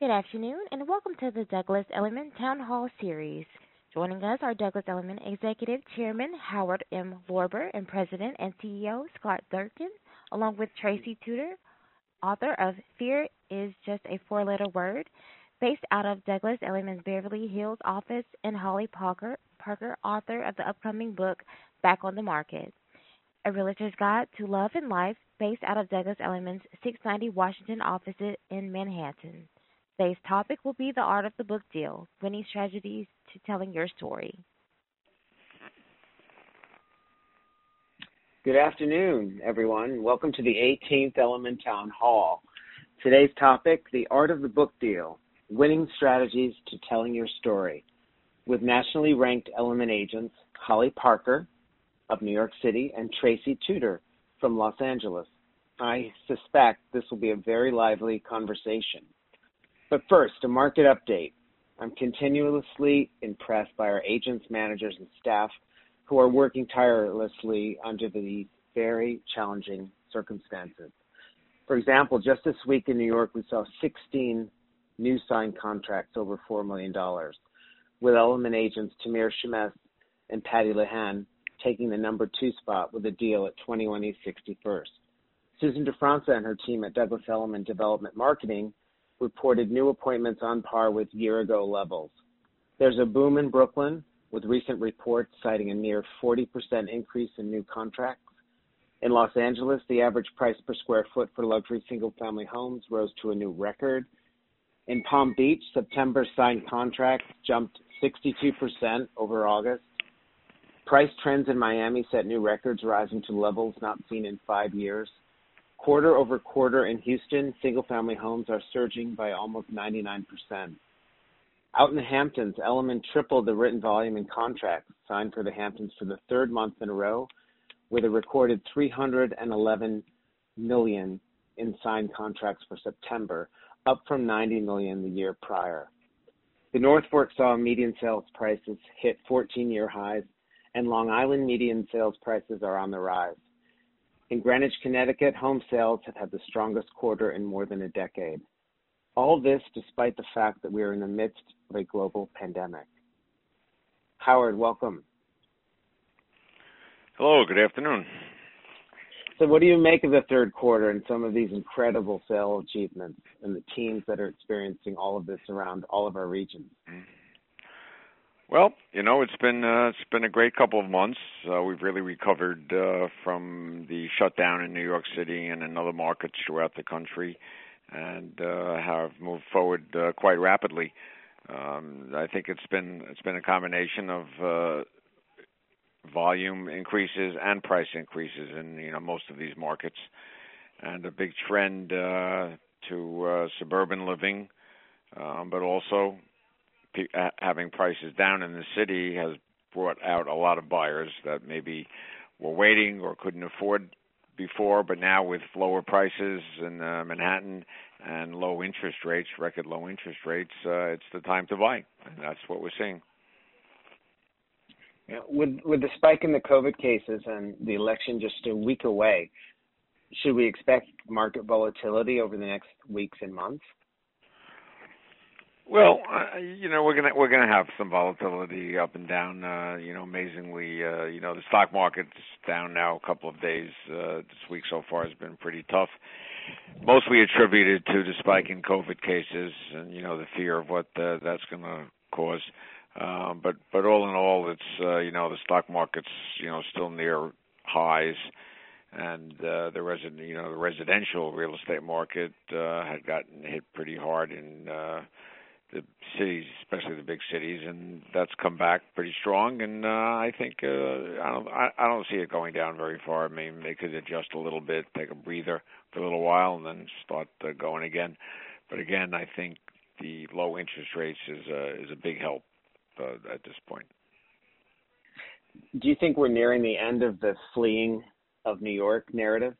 Good afternoon, and welcome to the Douglas Elliman Town Hall series. Joining us are Douglas Elliman Executive Chairman Howard M. Lorber and President and CEO Scott Durkin, along with Tracy Tudor, author of Fear is Just a Four-Letter Word, based out of Douglas Elliman's Beverly Hills office, and Holly Parker, Parker, author of the upcoming book Back on the Market, A Realtor's Guide to Love and Life, based out of Douglas Elliman's 690 Washington offices in Manhattan. Today's topic will be the art of the book deal, winning strategies to telling your story. Good afternoon, everyone. Welcome to the 18th Elliman Town Hall. Today's topic, the art of the book deal, winning strategies to telling your story, with nationally ranked Elliman agents Holly Parker of New York City and Tracy Tudor from Los Angeles. I suspect this will be a very lively conversation. But first, a market update. I'm continuously impressed by our agents, managers, and staff who are working tirelessly under these very challenging circumstances. For example, just this week in New York, we saw 16 new signed contracts over $4 million, with Elliman agents Tamir Shemesh and Patty Lehan taking the number two spot with a deal at 21 East 61st. Susan DeFranca and her team at Douglas Elliman Development Marketing reported new appointments on par with year-ago levels. There's a boom in Brooklyn, with recent reports citing a near 40% increase in new contracts. In Los Angeles, the average price per square foot for luxury single-family homes rose to a new record. In Palm Beach, September signed contracts jumped 62% over August. Price trends in Miami set new records, rising to levels not seen in five years. Quarter-over-quarter in Houston, single-family homes are surging by almost 99%. Out in the Hamptons, Elliman tripled the written volume in contracts signed for the Hamptons for the third month in a row, with a recorded 311 million in signed contracts for September, up from 90 million the year prior. The North Fork saw median sales prices hit 14-year highs, and Long Island median sales prices are on the rise. In Greenwich, Connecticut, home sales have had the strongest quarter in more than a decade. All this despite the fact that we are in the midst of a global pandemic. Howard, welcome. Hello, good afternoon. So, what do you make of the third quarter and some of these incredible sales achievements and the teams that are experiencing all of this around all of our regions? Mm-hmm. Well, you know, it's been uh, it's been a great couple of months. Uh, we've really recovered uh, from the shutdown in New York City and in other markets throughout the country, and uh, have moved forward uh, quite rapidly. Um, I think it's been it's been a combination of uh, volume increases and price increases in you know most of these markets, and a big trend uh, to uh, suburban living, um, but also having prices down in the city has brought out a lot of buyers that maybe were waiting or couldn't afford before, but now with lower prices in uh, Manhattan and low interest rates, record low interest rates, uh, it's the time to buy, and that's what we're seeing. Yeah, with with the spike in the COVID cases and the election just a week away, should we expect market volatility over the next weeks and months? Well, uh, you know, we're gonna we're gonna have some volatility up and down. Uh, you know, amazingly, uh, you know, the stock market's down now a couple of days. Uh, this week so far has been pretty tough, mostly attributed to the spike in COVID cases and you know the fear of what uh, that's to cause. Um, but but all in all, it's uh, you know the stock market's you know still near highs and uh, the resident, you know, the residential real estate market uh, had gotten hit pretty hard in uh, the cities, especially the big cities, and that's come back pretty strong. And uh, I think uh, I don't I, I don't see it going down very far. I mean, they could adjust a little bit, take a breather for a little while, and then start uh, going again. But again, I think the low interest rates is a is a big help uh, at this point. Do you think we're nearing the end of the fleeing of New York narrative?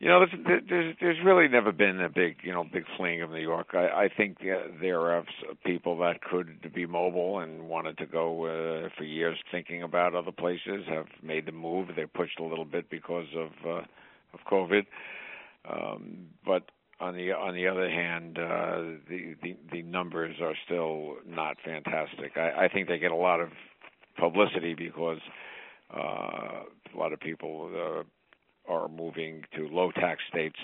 You know, there's, there's really never been a big you know big fleeing of New York. I, I think there are people that could be mobile and wanted to go uh, for years, thinking about other places, have made the move. They pushed a little bit because of uh, of COVID, um, but on the on the other hand, uh, the, the the numbers are still not fantastic. I, I think they get a lot of publicity because uh, a lot of people uh, are moving to low tax states,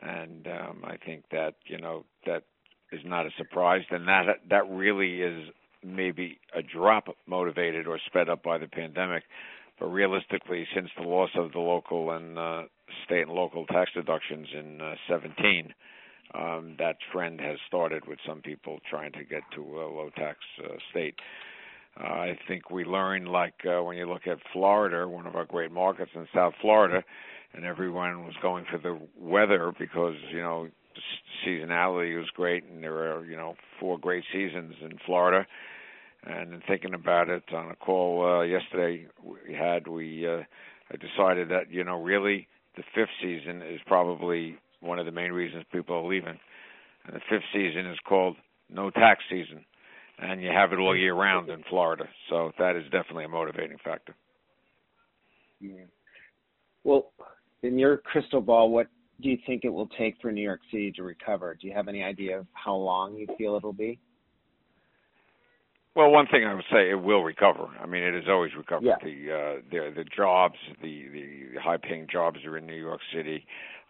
and um, I think that you know that is not a surprise. And that that really is maybe a drop motivated or sped up by the pandemic. But realistically, since the loss of the local and uh, state and local tax deductions in uh, 17, um, that trend has started with some people trying to get to a low tax uh, state. Uh, I think we learned, like uh, when you look at Florida, one of our great markets in South Florida, and everyone was going for the weather because you know seasonality was great, and there were you know four great seasons in Florida. And in thinking about it on a call uh, yesterday we had, we uh, decided that you know really the fifth season is probably one of the main reasons people are leaving. And the fifth season is called no tax season, and you have it all year round in Florida. So that is definitely a motivating factor. Yeah. Well, in your crystal ball, what do you think it will take for New York City to recover? Do you have any idea of how long you feel it'll be? Well, one thing I would say, it will recover. I mean, it has always recovered. Yeah. The uh, the the jobs, the the high paying jobs are in New York City.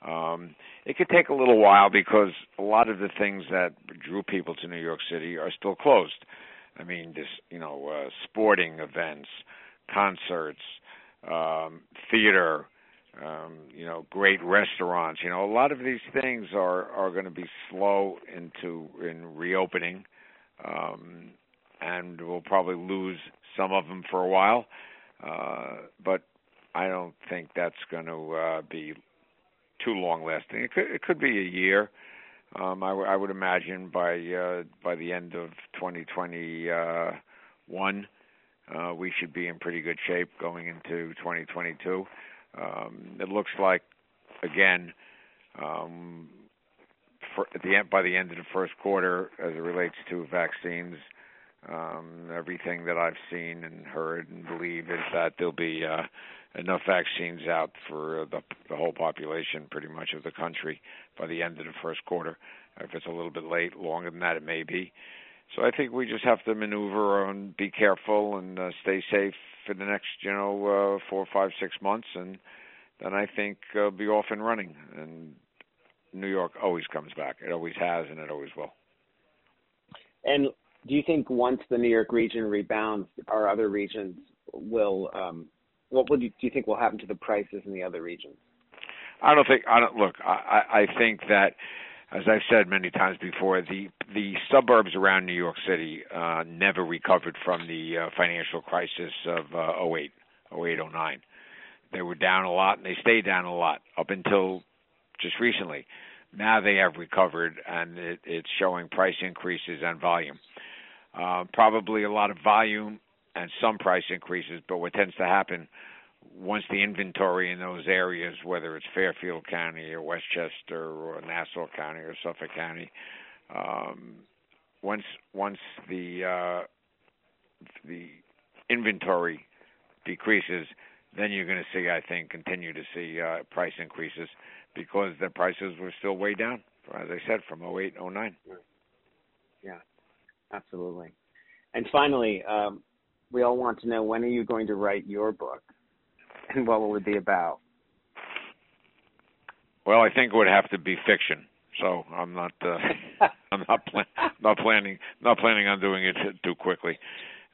Um, it could take a little while because a lot of the things that drew people to New York City are still closed. I mean, this you know, uh, sporting events, concerts, um, theater, um, you know, great restaurants. You know, a lot of these things are are going to be slow into in reopening. Um, and we'll probably lose some of them for a while. Uh, but I don't think that's going to uh, be too long lasting. It could it could be a year. Um, I, w- I would imagine by uh, by the end of 2021, uh, we should be in pretty good shape going into 2022. Um, it looks like again um, for, at the end by the end of the first quarter, as it relates to vaccines, um, everything that I've seen and heard and believe is that there'll be uh, enough vaccines out for the, the whole population, pretty much of the country, by the end of the first quarter. If it's a little bit late, longer than that, it may be. So I think we just have to maneuver and be careful and uh, stay safe for the next, you know, uh, four, five, six months, and then I think uh, be off and running. And New York always comes back. It always has, and it always will. And do you think once the New York region rebounds, our other regions will? Um, what would you, do you think will happen to the prices in the other regions? I don't think. I don't look. I, I think that, as I've said many times before, the the suburbs around New York City uh, never recovered from the uh, financial crisis of uh, 08, 08, 09. They were down a lot, and they stayed down a lot up until just recently. Now they have recovered, and it, it's showing price increases and volume. Uh, probably a lot of volume and some price increases, but what tends to happen once the inventory in those areas, whether it's Fairfield County or Westchester or Nassau County or Suffolk County, um, once once the uh, the inventory decreases, then you're going to see, I think, continue to see uh, price increases because the prices were still way down, as I said, from 08, 09. Yeah, absolutely. And finally, um, we all want to know when are you going to write your book, and what will it be about? Well, I think it would have to be fiction. So I'm not uh, I'm not plan- not planning not planning on doing it too quickly.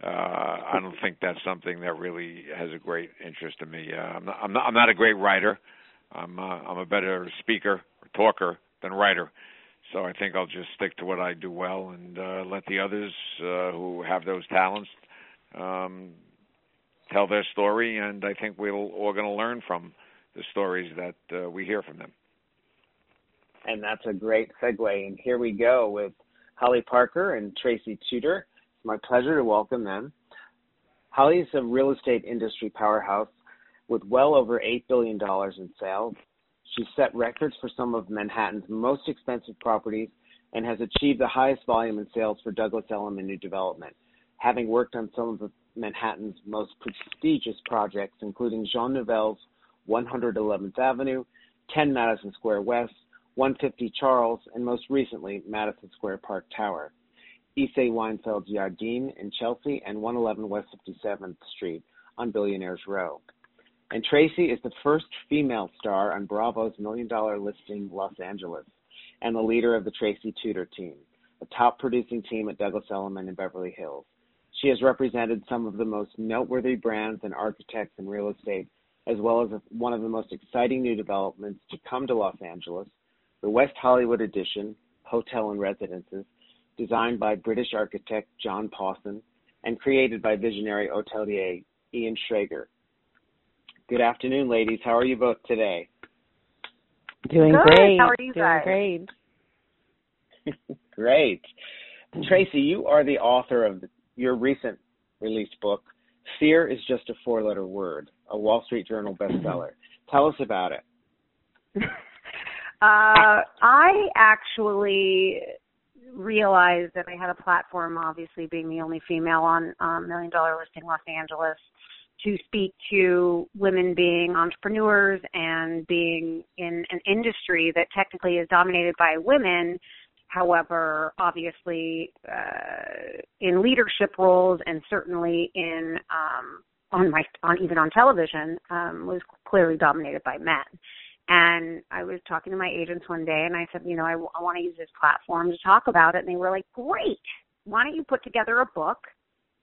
Uh, I don't think that's something that really has a great interest in me. Uh, I'm, not, I'm not I'm not a great writer. I'm uh, I'm a better speaker or talker than writer. So I think I'll just stick to what I do well and uh, let the others uh, who have those talents um, tell their story. And I think we're all going to learn from the stories that uh, we hear from them. And that's a great segue. And here we go with Holly Parker and Tracy Tudor. It's my pleasure to welcome them. Holly is a real estate industry powerhouse with well over $8 billion in sales. She's set records for some of Manhattan's most expensive properties and has achieved the highest volume in sales for Douglas Elliman New Development, having worked on some of Manhattan's most prestigious projects, including Jean Nouvel's 111th Avenue, 10 Madison Square West, 150 Charles, and most recently, Madison Square Park Tower, Isay Weinfeld Jardim in Chelsea, and 111 West 57th Street on Billionaires Row. And Tracy is the first female star on Bravo's Million Dollar Listing Los Angeles and the leader of the Tracy Tudor team, a top producing team at Douglas Elliman in Beverly Hills. She has represented some of the most noteworthy brands and architects in real estate, as well as one of the most exciting new developments to come to Los Angeles, the West Hollywood Edition Hotel and Residences, designed by British architect John Pawson and created by visionary hotelier Ian Schrager. Good afternoon, ladies. How are you both today? Doing Good. great. How are you Doing guys? great. Great. Tracy, you are the author of your recent released book, Fear is Just a Four Letter Word, a Wall Street Journal bestseller. Tell us about it. Uh, I actually realized that I had a platform, obviously being the only female on um, Million Dollar Listing Los Angeles, to speak to women being entrepreneurs and being in an industry that technically is dominated by women. However, obviously, uh, in leadership roles and certainly in um, on my on even on television um, was clearly dominated by men. And I was talking to my agents one day, and I said, you know, I, I want to use this platform to talk about it. And they were like, great. Why don't you put together a book?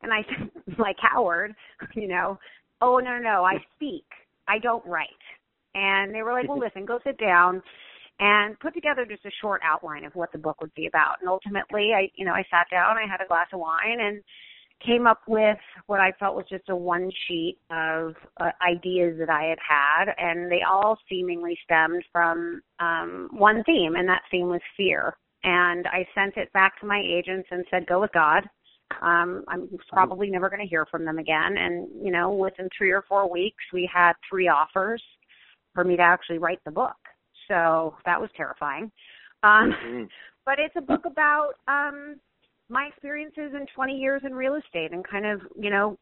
And I said, like Howard, you know, oh no, no, no, I speak, I don't write. And they were like, well, listen, go sit down and put together just a short outline of what the book would be about. And ultimately, I, you know, I sat down, I had a glass of wine, and came up with what I felt was just a one sheet of uh, ideas that I had had, and they all seemingly stemmed from um, one theme, and that theme was fear. And I sent it back to my agents and said, "Go with God." Um, I'm probably never going to hear from them again. And you know, within three or four weeks, we had three offers for me to actually write the book. So that was terrifying. Um, Mm. but it's a book about um my experiences in 20 years in real estate and kind of, you know,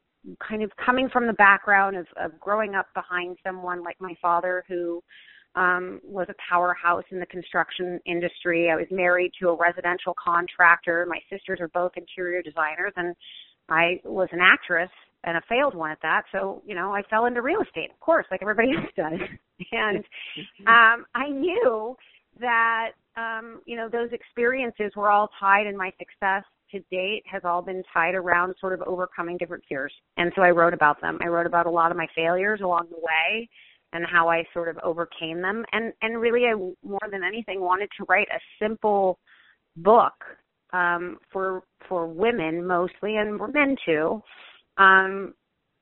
kind of coming from the background of, of growing up behind someone like my father who um was a powerhouse in the construction industry. I was married to a residential contractor. My sisters are both interior designers and I was an actress and a failed one at that. So, you know, I fell into real estate, of course, like everybody else does. and um I knew that um, you know, those experiences were all tied and my success to date has all been tied around sort of overcoming different fears. And so I wrote about them. I wrote about a lot of my failures along the way and how I sort of overcame them. And and really I more than anything wanted to write a simple book um for for women mostly and for men too. Um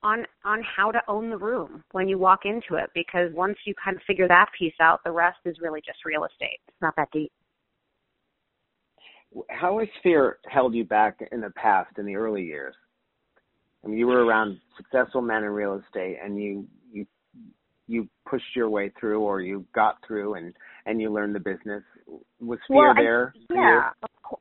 on on how to own the room when you walk into it because once you kind of figure that piece out the rest is really just real estate it's not that deep How has fear held you back in the past, in the early years? I mean, you were around successful men in real estate, and you you you pushed your way through, or you got through, and and you learned the business. Was fear well, there? yeah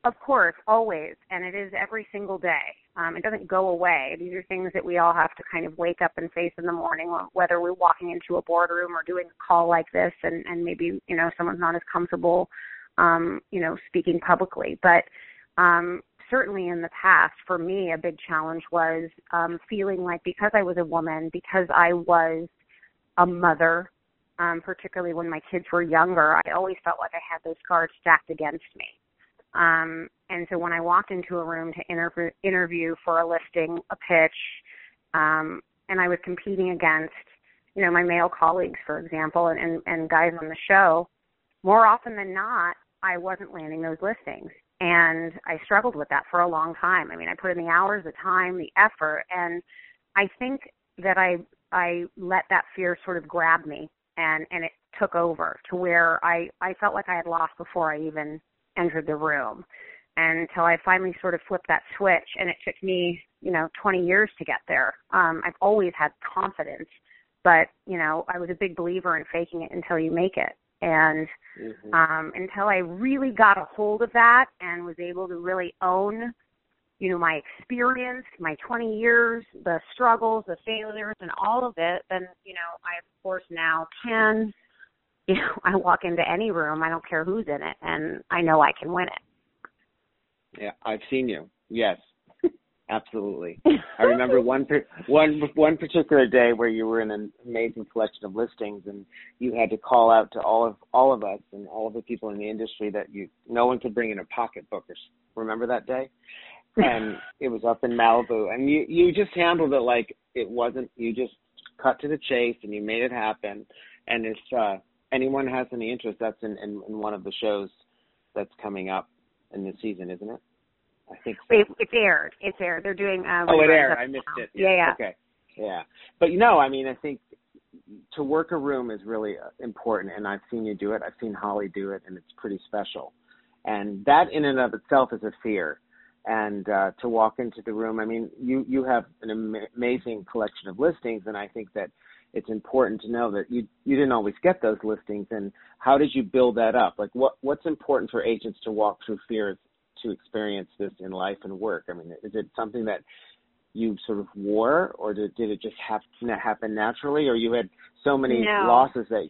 of, course always and it is every single day. Um it doesn't go away. These are things that we all have to kind of wake up and face in the morning whether we're walking into a boardroom or doing a call like this and and maybe you know someone's not as comfortable um you know speaking publicly. But um certainly in the past for me a big challenge was um feeling like because I was a woman because I was a mother um particularly when my kids were younger I always felt like I had those cards stacked against me um and so when I walked into a room to interview interview for a listing a pitch um and I was competing against you know my male colleagues for example and and, and guys on the show more often than not I wasn't landing those listings and I struggled with that for a long time. I mean, I put in the hours, the time, the effort, and I think that I I let that fear sort of grab me and and it took over to where I I felt like I had lost before I even entered the room. And until I finally sort of flipped that switch and it took me, you know, 20 years to get there. Um I've always had confidence, but, you know, I was a big believer in faking it until you make it. And Mhm. um, until I really got a hold of that and was able to really own, you know, my experience, my 20 years, the struggles, the failures, and all of it, then, you know, I of course now can you know, I walk into any room, I don't care who's in it, and I know I can win it. Yeah, I've seen you. Yes, absolutely. I remember one one one particular day where you were in an amazing collection of listings, and you had to call out to all of all of us and all of the people in the industry that you no one could bring in a pocketbook. Remember that day? And it was up in Malibu, and you you just handled it like it wasn't. You just cut to the chase, and you made it happen. And it's uh, anyone has any interest, that's in, in, in one of the shows that's coming up in the season, isn't it? I think so. It, it's aired. It's aired. They're doing. Uh, oh, it aired. I missed now. it. Yeah, yeah. Okay. Yeah, but you know, I mean, I think to work a room is really uh, important, and I've seen you do it. I've seen Holly do it, and it's pretty special. And that, in and of itself, is a fear. And uh, to walk into the room, I mean, you you have an am- amazing collection of listings, and I think that it's important to know that you you didn't always get those listings and how did you build that up like what what's important for agents to walk through fears to experience this in life and work i mean is it something that you sort of wore or did, did it just happen happen naturally or you had so many no. losses that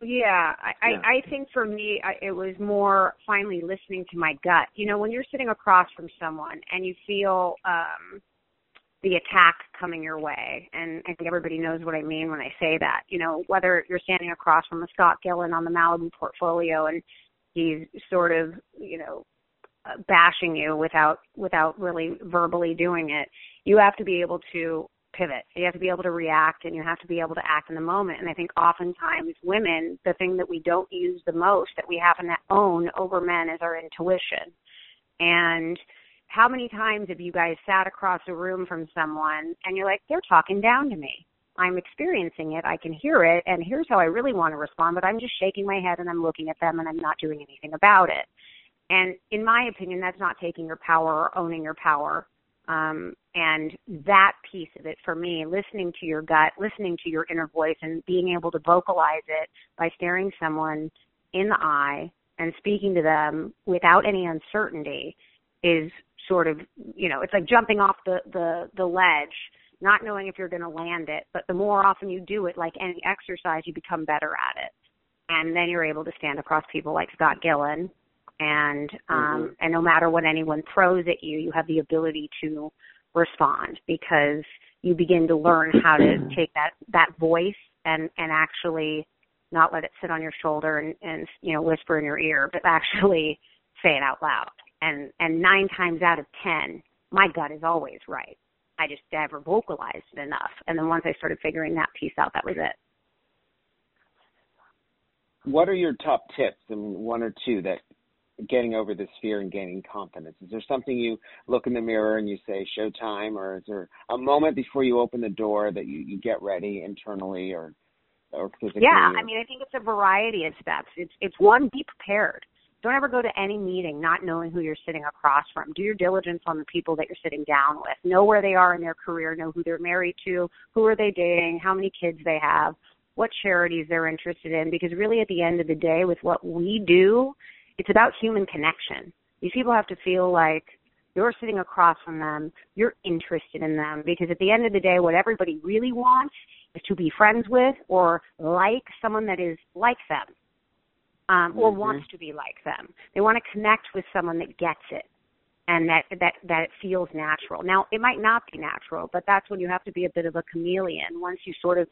yeah, I, Yeah. I I think for me I, it was more finally listening to my gut. You know, when you're sitting across from someone and you feel um the attack coming your way, and I think everybody knows what I mean when I say that. You know, whether you're standing across from a Scott Gillen on the Malibu portfolio and he's sort of, you know, uh, bashing you without without really verbally doing it, you have to be able to pivot. You have to be able to react and you have to be able to act in the moment. And I think oftentimes women, the thing that we don't use the most that we happen to own over men is our intuition. And how many times have you guys sat across a room from someone and you're like, they're talking down to me. I'm experiencing it. I can hear it. And here's how I really want to respond, but I'm just shaking my head and I'm looking at them and I'm not doing anything about it. And in my opinion, that's not taking your power or owning your power. Um, and that piece of it for me, listening to your gut, listening to your inner voice, and being able to vocalize it by staring someone in the eye and speaking to them without any uncertainty is sort of, you know, it's like jumping off the the the ledge, not knowing if you're going to land it. But the more often you do it, like any exercise, you become better at it, and then you're able to stand across people like Scott Gillen. And um and no matter what anyone throws at you you have the ability to respond because you begin to learn how to take that that voice and and actually not let it sit on your shoulder and and you know whisper in your ear but actually say it out loud and and nine times out of ten my gut is always right i just never vocalized it enough and then once i started figuring that piece out that was it what are your top tips and one or two that getting over this fear and gaining confidence? Is there something you look in the mirror and you say showtime or is there a moment before you open the door that you, you get ready internally or or physically? Yeah, I mean, I think it's a variety of steps. It's it's one, be prepared. Don't ever go to any meeting not knowing who you're sitting across from. Do your diligence on the people that you're sitting down with. Know where they are in their career. Know who they're married to. Who are they dating? How many kids they have. What charities they're interested in. Because really, at the end of the day, with what we do, it's about human connection. These people have to feel like you're sitting across from them, you're interested in them, because at the end of the day, what everybody really wants is to be friends with or like someone that is like them, um, or Mhm. wants to be like them. They want to connect with someone that gets it and that that that it feels natural. Now, it might not be natural, but that's when you have to be a bit of a chameleon. Once you sort of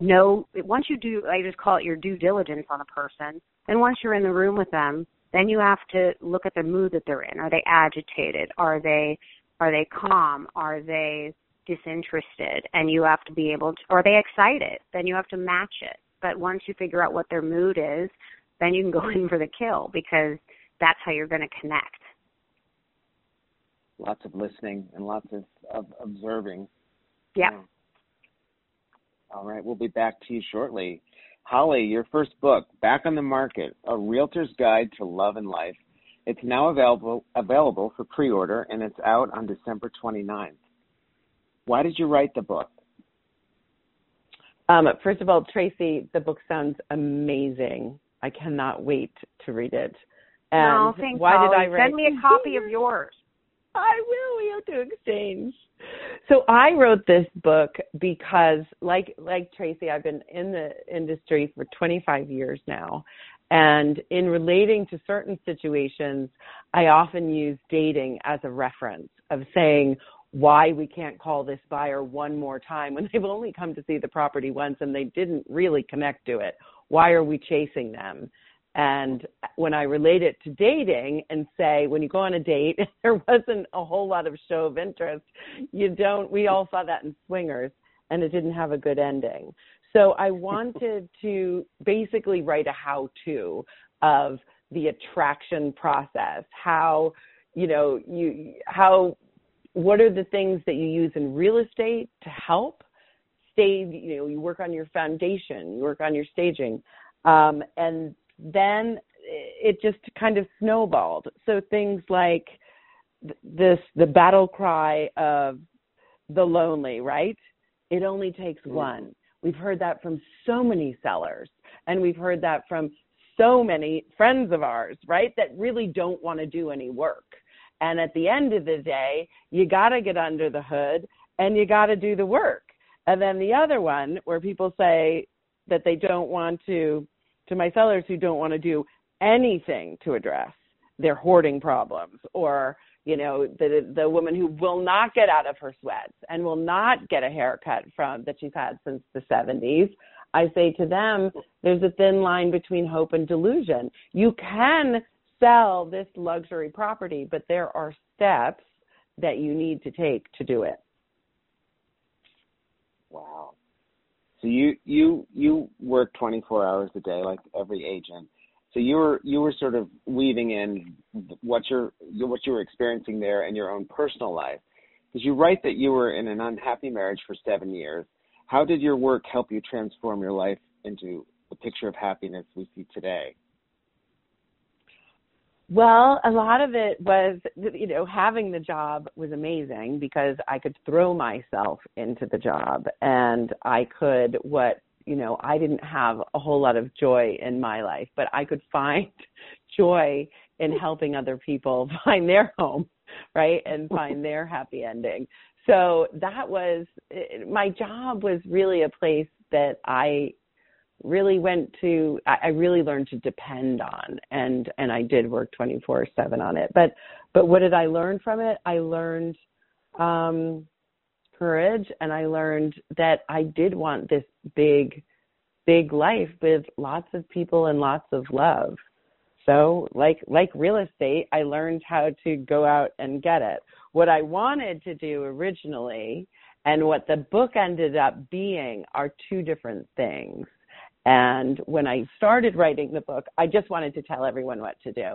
know, once you do, I just call it your due diligence on a person, and once you're in the room with them, then you have to look at the mood that they're in. Are they agitated? Are they are they calm? Are they disinterested? And you have to be able to are they excited? Then you have to match it. But once you figure out what their mood is, then you can go in for the kill because that's how you're going to connect. lots of listening and lots of, of observing. Yep. Yeah. All right, we'll be back to you shortly. Holly, your first book, Back on the Market, A Realtor's Guide to Love and Life. It's now available available for pre-order and it's out on December 29th. Why did you write the book? Um, first of all, Tracy, the book sounds amazing. I cannot wait to read it. And no, thanks, why Holly. did I write? Send me a copy of yours. I will. We have to exchange. So I wrote this book because like like Tracy, I've been in the industry for 25 years now. And in relating to certain situations, I often use dating as a reference of saying why we can't call this buyer one more time when they've only come to see the property once and they didn't really connect to it. Why are we chasing them? And when I relate it to dating and say, when you go on a date, there wasn't a whole lot of show of interest. You don't, we all saw that in swingers and it didn't have a good ending. So I wanted to basically write a how to of the attraction process, how, you know, you, how, what are the things that you use in real estate to help? Stage, you know, you work on your foundation, you work on your staging. Um, and then it just kind of snowballed. So things like this, the battle cry of the lonely, right? It only takes mm-hmm. one. We've heard that from so many sellers, and we've heard that from so many friends of ours, right? That really don't want to do any work. And at the end of the day, you got to get under the hood and you got to do the work. And then the other one where people say that they don't want to to my sellers who don't want to do anything to address their hoarding problems or you know the the woman who will not get out of her sweats and will not get a haircut from that she's had since the 70s i say to them there's a thin line between hope and delusion you can sell this luxury property but there are steps that you need to take to do it wow so you you you work 24 hours a day like every agent. So you were you were sort of weaving in what you're what you were experiencing there in your own personal life. Because you write that you were in an unhappy marriage for seven years. How did your work help you transform your life into the picture of happiness we see today? Well, a lot of it was, you know, having the job was amazing because I could throw myself into the job and I could what, you know, I didn't have a whole lot of joy in my life, but I could find joy in helping other people find their home, right? And find their happy ending. So that was my job was really a place that I really went to I, really learned to depend on and and I did work 24/7 on it. But but what did I learn from it? I learned um courage and I learned that I did want this big big life with lots of people and lots of love. So, like like real estate, I learned how to go out and get it. What I wanted to do originally and what the book ended up being are two different things. And when I started writing the book, I just wanted to tell everyone what to do.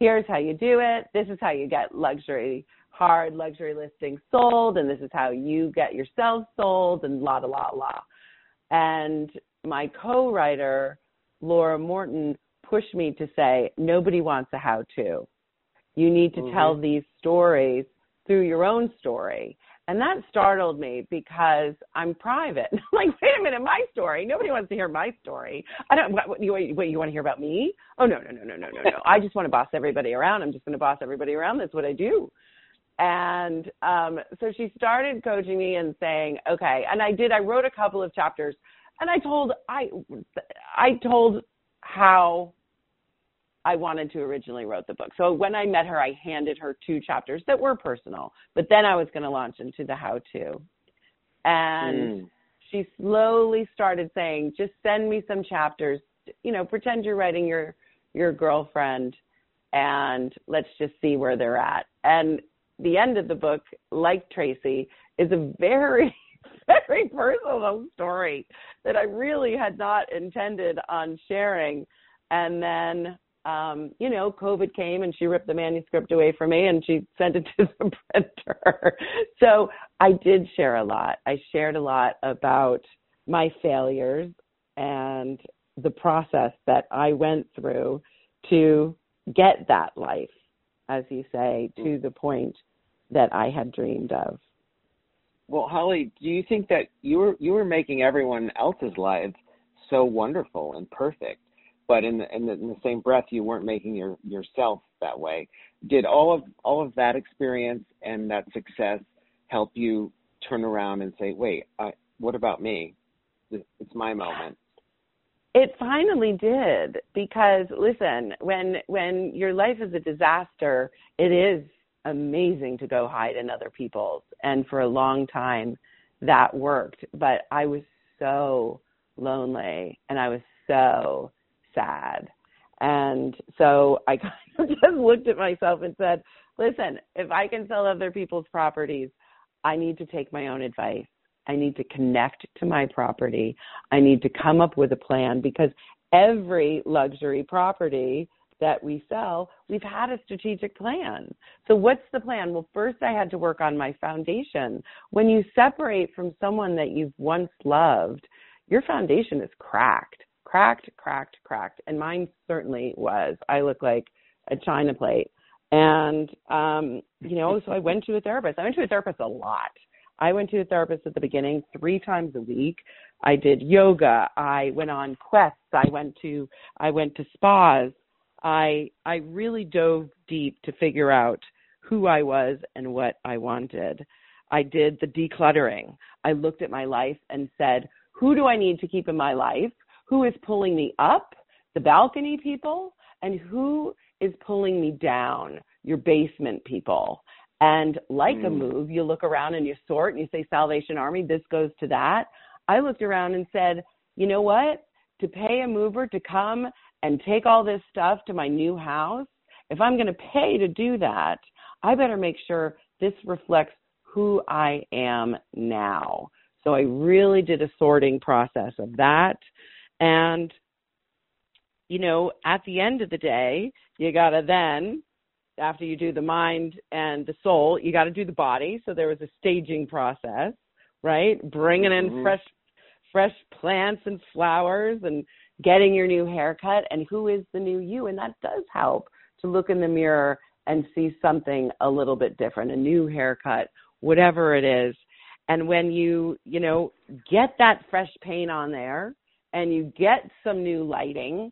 Here's how you do it. This is how you get luxury, hard luxury listings sold, and this is how you get yourself sold, and la la la la. And my co-writer, Laura Morton, pushed me to say, nobody wants a how-to. You need to mm-hmm. tell these stories through your own story. And that startled me because I'm private. Like, wait a minute, my story. Nobody wants to hear my story. I don't. What, what you, what, you want to hear about me? Oh no, no, no, no, no, no, no. I just want to boss everybody around. I'm just going to boss everybody around. That's what I do. And um, so she started coaching me and saying, okay. And I did. I wrote a couple of chapters, and I told I I told how I wanted to originally wrote the book. So when I met her, I handed her two chapters that were personal, but then I was going to launch into the how to. And mm. she slowly started saying, just send me some chapters, you know, pretend you're writing your your girlfriend and let's just see where they're at. And the end of the book, like Tracy, is a very very personal story that I really had not intended on sharing. And then um, you know, COVID came and she ripped the manuscript away from me and she sent it to the printer. so I did share a lot. I shared a lot about my failures and the process that I went through to get that life, as you say, to the point that I had dreamed of. Well, Holly, do you think that you were you were making everyone else's lives so wonderful and perfect but in the, in the in the same breath, you weren't making your yourself that way. Did all of all of that experience and that success help you turn around and say, "Wait, I, what about me? It's my moment." It finally did because listen, when when your life is a disaster, it is amazing to go hide in other people's and for a long time that worked, but I was so lonely and I was so sad. And so I kind of just looked at myself and said, listen, if I can sell other people's properties, I need to take my own advice. I need to connect to my property. I need to come up with a plan because every luxury property that we sell, we've had a strategic plan. So what's the plan? Well, first I had to work on my foundation. When you separate from someone that you've once loved, your foundation is cracked, cracked, cracked, cracked. And mine certainly was. I look like a china plate. And, um, you know, so I went to a therapist. I went to a therapist a lot. I went to a therapist at the beginning three times a week. I did yoga. I went on quests. I went to I went to spas. I I really dove deep to figure out who I was and what I wanted. I did the decluttering. I looked at my life and said, who do I need to keep in my life? Who is pulling me up? The balcony people and who is pulling me down? Your basement people. And like mm. a move, you look around and you sort and you say, Salvation Army, this goes to that. I looked around and said, you know what? To pay a mover to come and take all this stuff to my new house, if I'm going to pay to do that, I better make sure this reflects who I am now. So I really did a sorting process of that. And, you know, at the end of the day, you got to then after you do the mind and the soul, you got to do the body. So there was a staging process, right? Bringing in mm-hmm. fresh, fresh plants and flowers and getting your new haircut and who is the new you. And that does help to look in the mirror and see something a little bit different, a new haircut, whatever it is. And when you, you know, get that fresh paint on there and you get some new lighting,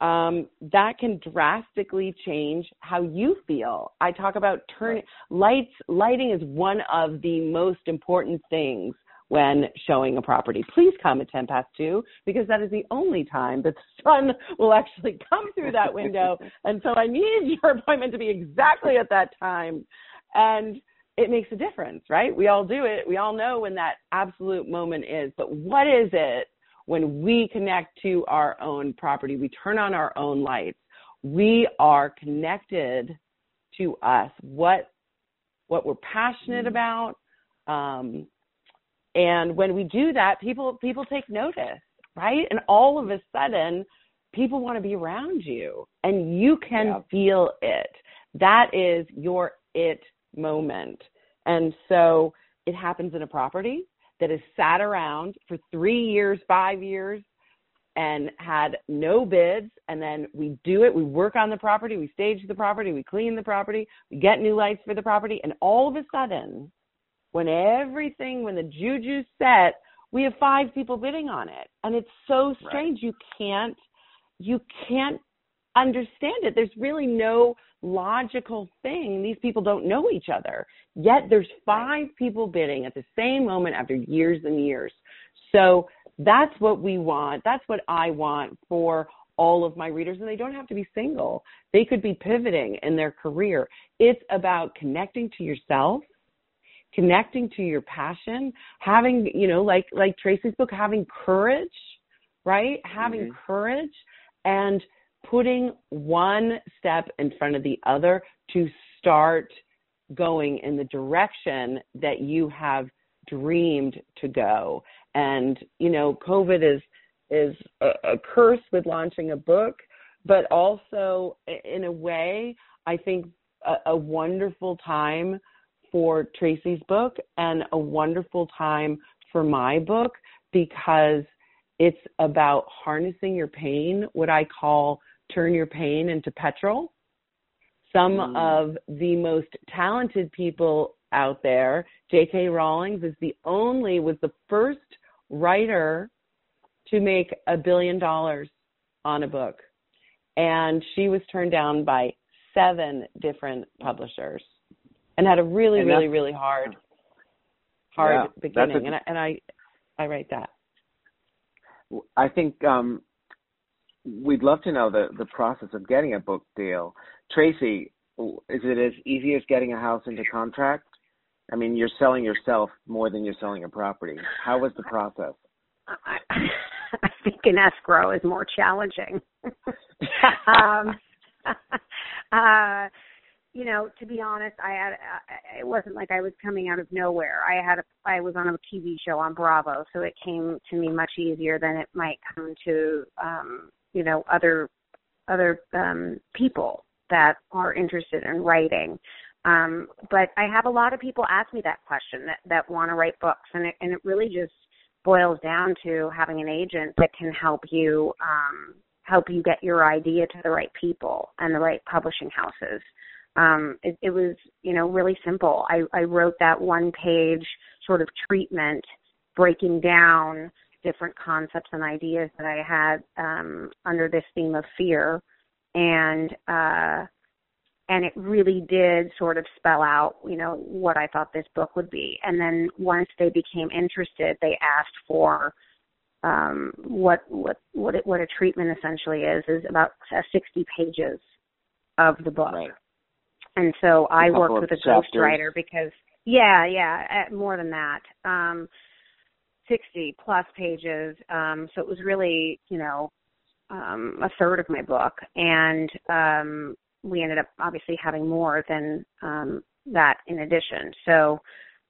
um, that can drastically change how you feel. I talk about turning lights. Lighting is one of the most important things when showing a property. Please come at 10 past 2 because that is the only time that the sun will actually come through that window. and so I need your appointment to be exactly at that time. And it makes a difference, right? We all do it. We all know when that absolute moment is. But what is it when we connect to our own property, we turn on our own lights, we are connected to us, what what we're passionate mm-hmm. about. Um, and when we do that, people people take notice, right? And all of a sudden, people want to be around you, and you can yeah. feel it. That is your it moment. And so it happens in a property that has sat around for three years, five years, and had no bids. And then we do it. We work on the property. We stage the property. We clean the property. We get new lights for the property. And all of a sudden, when everything, when the juju's set, we have five people bidding on it. And it's so strange. Right. You can't, you can't understand it. There's really no logical thing. These people don't know each other. Yet there's five people bidding at the same moment after years and years. So that's what we want. That's what I want for all of my readers. And they don't have to be single. They could be pivoting in their career. It's about connecting to yourself connecting to your passion having you know like like tracy's book having courage right having mm-hmm. courage and putting one step in front of the other to start going in the direction that you have dreamed to go. And, you know, COVID is is a, a curse with launching a book, but also in a way, I think a, a wonderful time for Tracy's book and a wonderful time for my book because it's about harnessing your pain, what I call turn your pain into petrol. Some mm. of the most talented people out there, J.K. Rowling is the only, was the first writer to make a billion dollars on a book, and she was turned down by seven different publishers, and had a really, And really, really hard, hard Yeah, beginning. a- and I, and I, I write that. I think um, we'd love to know the the process of getting a book deal. Tracy, is it as easy as getting a house into contract? I mean, you're selling yourself more than you're selling a property. How was the process? I, I think an escrow is more challenging. um, uh, you know, to be honest, I had it wasn't like I was coming out of nowhere. I had a, I was on a TV show on Bravo, so it came to me much easier than it might come to um, you know other other um, people that are interested in writing. Um, but I have a lot of people ask me that question that that want to write books, and it and it really just boils down to having an agent that can help you um, help you get your idea to the right people and the right publishing houses. Um, it, it was, you know, really simple. I, I wrote that one page sort of treatment breaking down different concepts and ideas that I had um, under this theme of fear. And uh, and it really did sort of spell out, you know, what I thought this book would be. And then once they became interested, they asked for um, what what what it, what a treatment essentially is is about uh, 60 pages of the book. Right. And so I worked with a ghostwriter because yeah, yeah, uh, more than that. Um 60 plus pages. Um so it was really, you know, um a third of my book and um we ended up obviously having more than um that in addition. So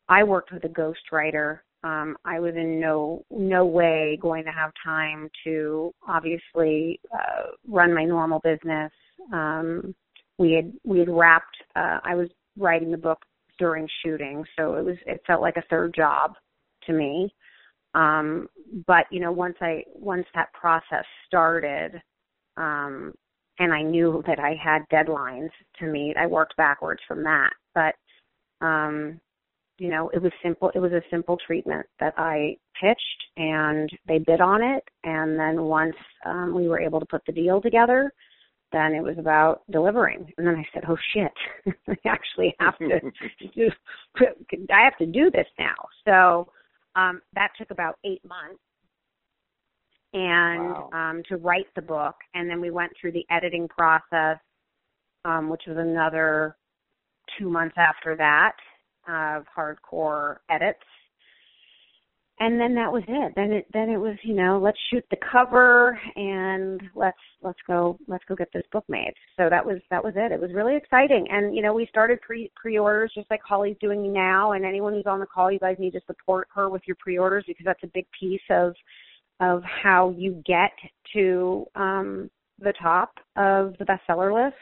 I worked with a ghostwriter. Um I was in no no way going to have time to obviously uh run my normal business. Um we had we had wrapped uh I was writing the book during shooting, so it was it felt like a third job to me. Um but you know once I once that process started um and I knew that I had deadlines to meet, I worked backwards from that. But um you know, it was simple it was a simple treatment that I pitched and they bid on it and then once um we were able to put the deal together, then it was about delivering. And then I said, "Oh shit, I actually have to do. I have to do this now." So um, that took about eight months, and Wow. um, to write the book. And then we went through the editing process, um, which was another two months after that of hardcore edits and then that was it. Then it then it was you know let's shoot the cover and let's let's go let's go get this book made so that was that was it. It was really exciting. And you know we started pre pre-orders just like holly's doing now. And anyone who's on the call you guys need to support her with your pre-orders because that's a big piece of of how you get to um the top of the bestseller list.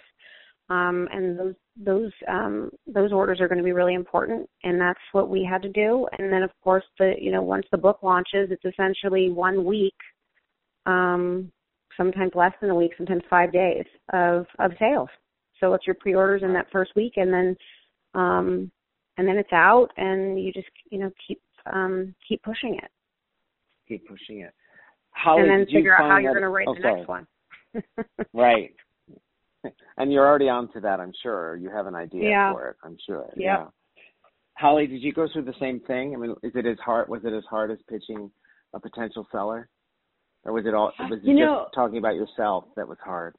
Um and those those um those orders are going to be really important and that's what we had to do and then of course the you know once the book launches it's essentially one week um sometimes less than a week sometimes 5 days of of sales so it's your pre-orders in that first week and then um and then it's out and you just you know keep um keep pushing it Keep pushing it. Holly, and then figure out how you're going to write oh, the sorry. next one Right. And you're already on to that, I'm sure. You have an idea Yeah. for it, I'm sure. Yep. Yeah. Holly, did you go through the same thing? I mean, is it as hard was it as hard as pitching a potential seller? Or was it all was it You just know- talking about yourself that was hard?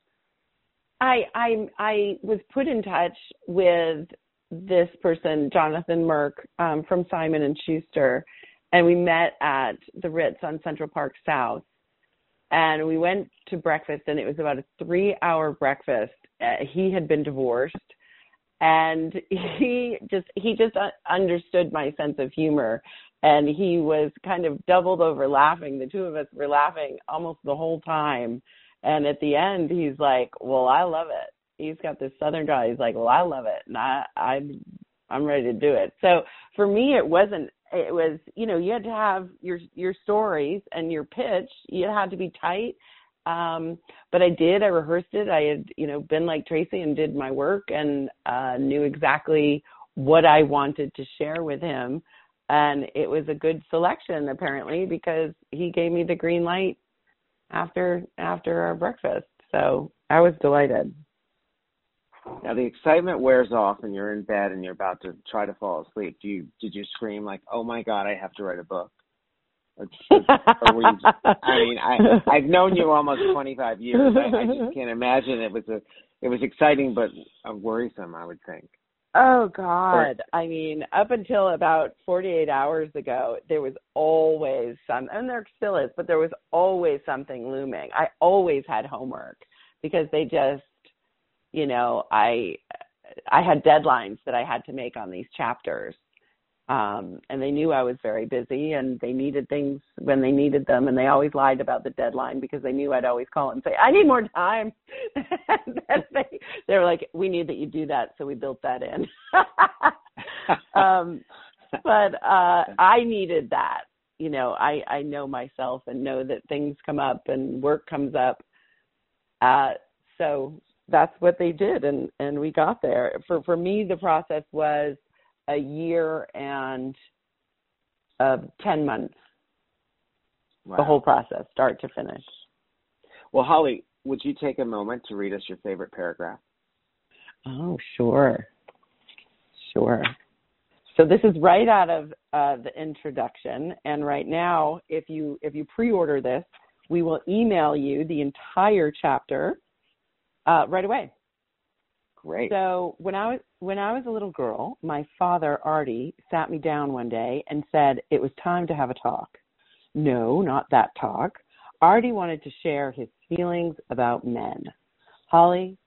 I I I was put in touch with this person, Jonathan Merkh, um, from Simon and Schuster, and we met at the Ritz on Central Park South, and we went to breakfast, and it was about a three-hour breakfast. Uh, he had been divorced, and he just he just understood my sense of humor, and he was kind of doubled over laughing. The two of us were laughing almost the whole time. And at the end, he's like, "Well, I love it." He's got this Southern guy. He's like, "Well, I love it, and I, I'm, I'm ready to do it." So for me, it wasn't. It was, you know, you had to have your your stories and your pitch. You had to be tight. Um, but I did. I rehearsed it. I had, you know, been like Tracy and did my work and uh, knew exactly what I wanted to share with him. And it was a good selection apparently because he gave me the green light after after our breakfast. So I was delighted. Now the excitement wears off and you're in bed and you're about to try to fall asleep. Do you did you scream like, "Oh my god, I have to write a book"? Or, or were you just, I mean, I I've known you almost 25 years. I, I just can't imagine it was a it was exciting but worrisome, I would think. Oh God! I mean, up until about 48 hours ago, there was always some, and there still is, but there was always something looming. I always had homework because they just, you know, I, I had deadlines that I had to make on these chapters, um, and they knew I was very busy, and they needed things when they needed them, and they always lied about the deadline because they knew I'd always call and say, "I need more time." and they they were like, "We need that you do that," so we built that in. um, but uh, I needed that. You know, I I know myself and know that things come up and work comes up. Uh, so that's what they did, and and we got there. For for me, the process was a year and uh, 10 months. Wow. The whole process, start to finish. Well, Holly, would you take a moment to read us your favorite paragraph? Oh, sure. Sure. So this is right out of uh, the introduction, and right now, if you if you pre-order this, we will email you the entire chapter uh, right away. Great. So when I was when I was a little girl, my father Artie sat me down one day and said it was time to have a talk. No, not that talk. Artie wanted to share his feelings about men. Holly,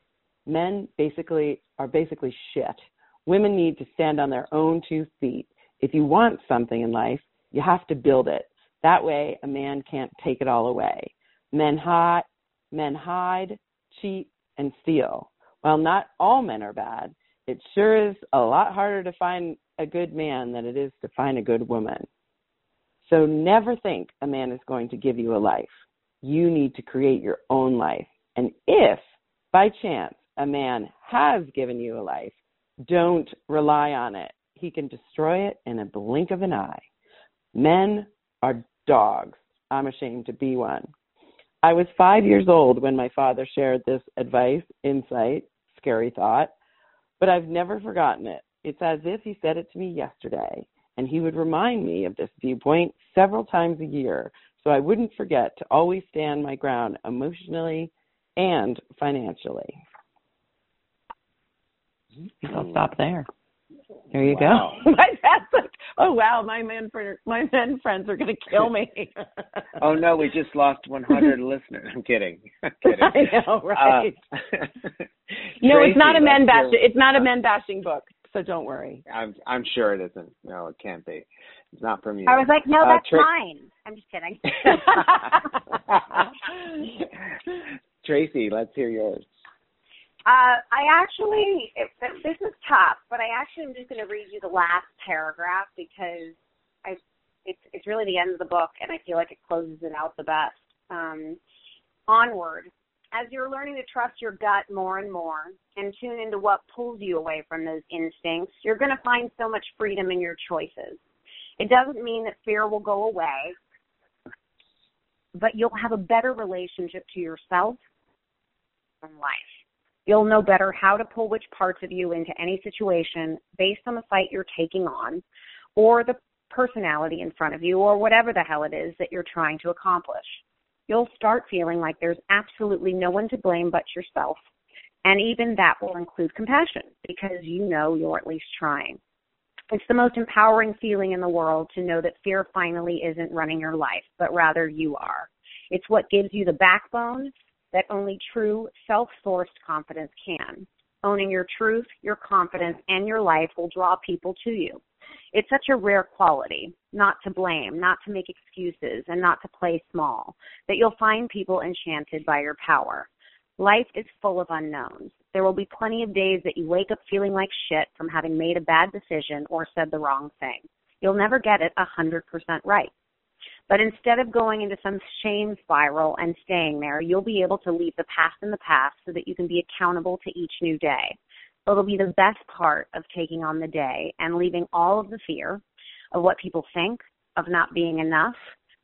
men basically are basically shit. Women need to stand on their own two feet. If you want something in life, you have to build it. That way a man can't take it all away. Men hide, men hide, cheat, and steal. While not all men are bad, it sure is a lot harder to find a good man than it is to find a good woman. So never think a man is going to give you a life. You need to create your own life. And if by chance a man has given you a life, don't rely on it. He can destroy it in a blink of an eye. Men are dogs. I'm ashamed to be one. I was five years old when my father shared this advice, insight, scary thought, but I've never forgotten it. It's as if he said it to me yesterday, and he would remind me of this viewpoint several times a year so I wouldn't forget to always stand my ground emotionally and financially. I'll stop there. There you Wow. go. My dad's like, oh wow, my men for my men friends are gonna kill me. oh no, we just lost 100 listeners. I'm kidding. I'm kidding. I know, right? Uh, no, it's not a men let's bashing. hear- It's not a men bashing book, so don't worry. I'm I'm sure it isn't. No, it can't be. It's not from you. I was like, no, Uh, that's Tra- mine. I'm just kidding. Tracy, let's hear yours. Uh, I actually, it, this is tough, but I actually am just going to read you the last paragraph because I, it's it's really the end of the book, and I feel like it closes it out the best. Um, onward, as you're learning to trust your gut more and more, and tune into what pulls you away from those instincts, you're going to find so much freedom in your choices. It doesn't mean that fear will go away, but you'll have a better relationship to yourself and life. You'll know better how to pull which parts of you into any situation based on the fight you're taking on or the personality in front of you or whatever the hell it is that you're trying to accomplish. You'll start feeling like there's absolutely no one to blame but yourself. And even that will include compassion because you know you're at least trying. It's the most empowering feeling in the world to know that fear finally isn't running your life, but rather you are. It's what gives you the backbone that only true self-sourced confidence can. Owning your truth, your confidence, and your life will draw people to you. It's such a rare quality, not to blame, not to make excuses, and not to play small, that you'll find people enchanted by your power. Life is full of unknowns. There will be plenty of days that you wake up feeling like shit from having made a bad decision or said the wrong thing. You'll never get it a 100% right. But instead of going into some shame spiral and staying there, you'll be able to leave the past in the past so that you can be accountable to each new day. It'll be the best part of taking on the day and leaving all of the fear of what people think, of not being enough,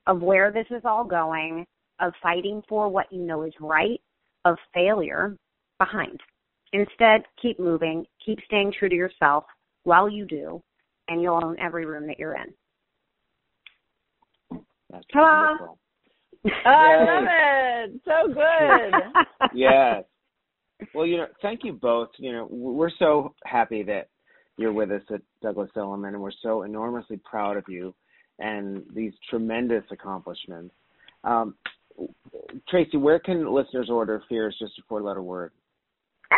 of where this is all going, of fighting for what you know is right, of failure behind. Instead, keep moving, keep staying true to yourself while you do, and you'll own every room that you're in. That's Ta-da! wonderful. I Yay. love it. So good. yes. Well, you know, thank you both. You know, we're so happy that you're with us at Douglas Elliman, and we're so enormously proud of you and these tremendous accomplishments. Um, Tracy, where can listeners order Fears Just a Four-Letter Word?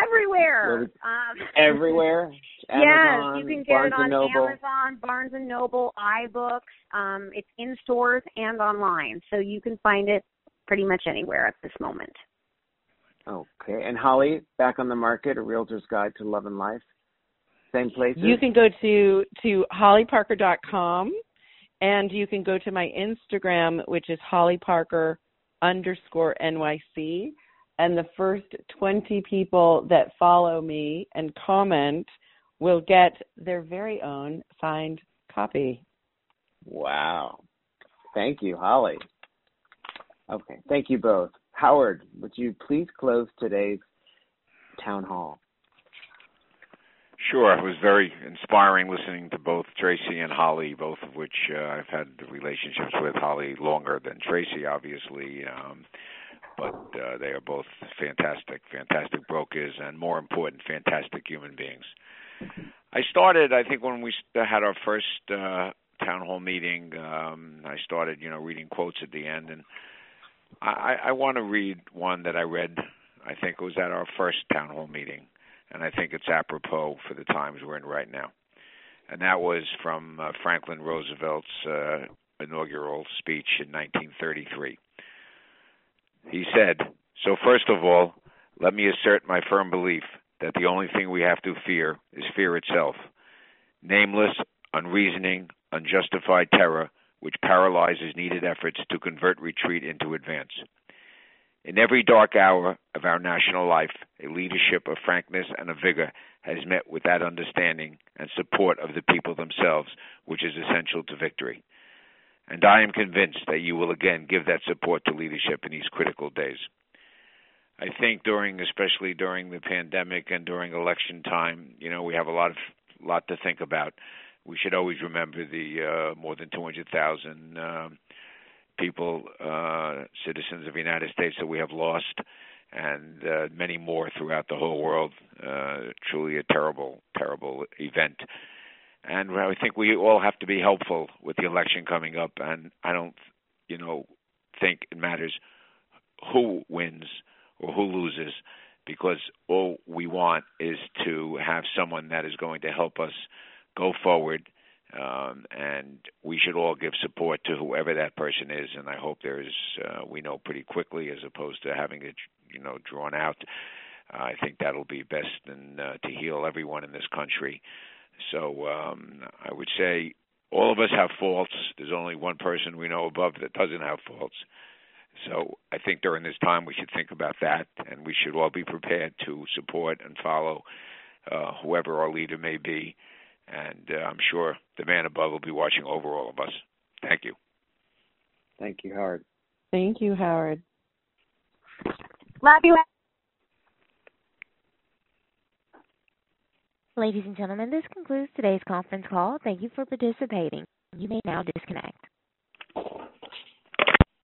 Everywhere. Um, Everywhere. Amazon, yes, you can get Barnes it on. Amazon, Barnes and Noble, iBooks. Um, it's in stores and online, so you can find it pretty much anywhere at this moment. Okay. And Holly, back on the market, A Realtor's Guide to Love and Life. Same places. You can go to to hollyparker.com and you can go to my Instagram, which is hollyparker underscore NYC. And the first 20 people that follow me and comment will get their very own signed copy. Wow. Thank you, Holly. Okay. Thank you both. Howard, would you please close today's town hall? Sure, it was very inspiring listening to both Tracy and Holly, both of which uh, I've had relationships with Holly longer than Tracy, obviously. Um, but uh, they are both fantastic, fantastic brokers, and more important, fantastic human beings. I started, I think, when we had our first uh, town hall meeting. Um, I started, you know, reading quotes at the end, and I, I, want to read one that I read. I think it was at our first town hall meeting, and I think it's apropos for the times we're in right now. And that was from uh, Franklin Roosevelt's uh, inaugural speech in 1933. He said, So, first of all, let me assert my firm belief that the only thing we have to fear is fear itself nameless, unreasoning, unjustified terror which paralyzes needed efforts to convert retreat into advance. In every dark hour of our national life, a leadership of frankness and of vigor has met with that understanding and support of the people themselves, which is essential to victory and I am convinced that you will again give that support to leadership in these critical days. I think during, especially during the pandemic and during election time, you know, we have a lot of lot to think about. We should always remember the uh, more than 200,000 um, people, uh, citizens of the United States that we have lost, and uh, many more throughout the whole world. Uh, truly a terrible, terrible event and I think we all have to be helpful with the election coming up. And I don't, you know, think it matters who wins or who loses, because all we want is to have someone that is going to help us go forward. Um, and we should all give support to whoever that person is. And I hope there is, uh, we know pretty quickly, as opposed to having it, you know, drawn out. Uh, I think that'll be best and uh, to heal everyone in this country. So um, I would say all of us have faults. There's only one person we know above that doesn't have faults. So I think during this time we should think about that, and we should all be prepared to support and follow uh, whoever our leader may be. And uh, I'm sure the man above will be watching over all of us. Thank you. Thank you, Howard. Thank you, Howard. Love you. Ladies and gentlemen, this concludes today's conference call. Thank you for participating. You may now disconnect.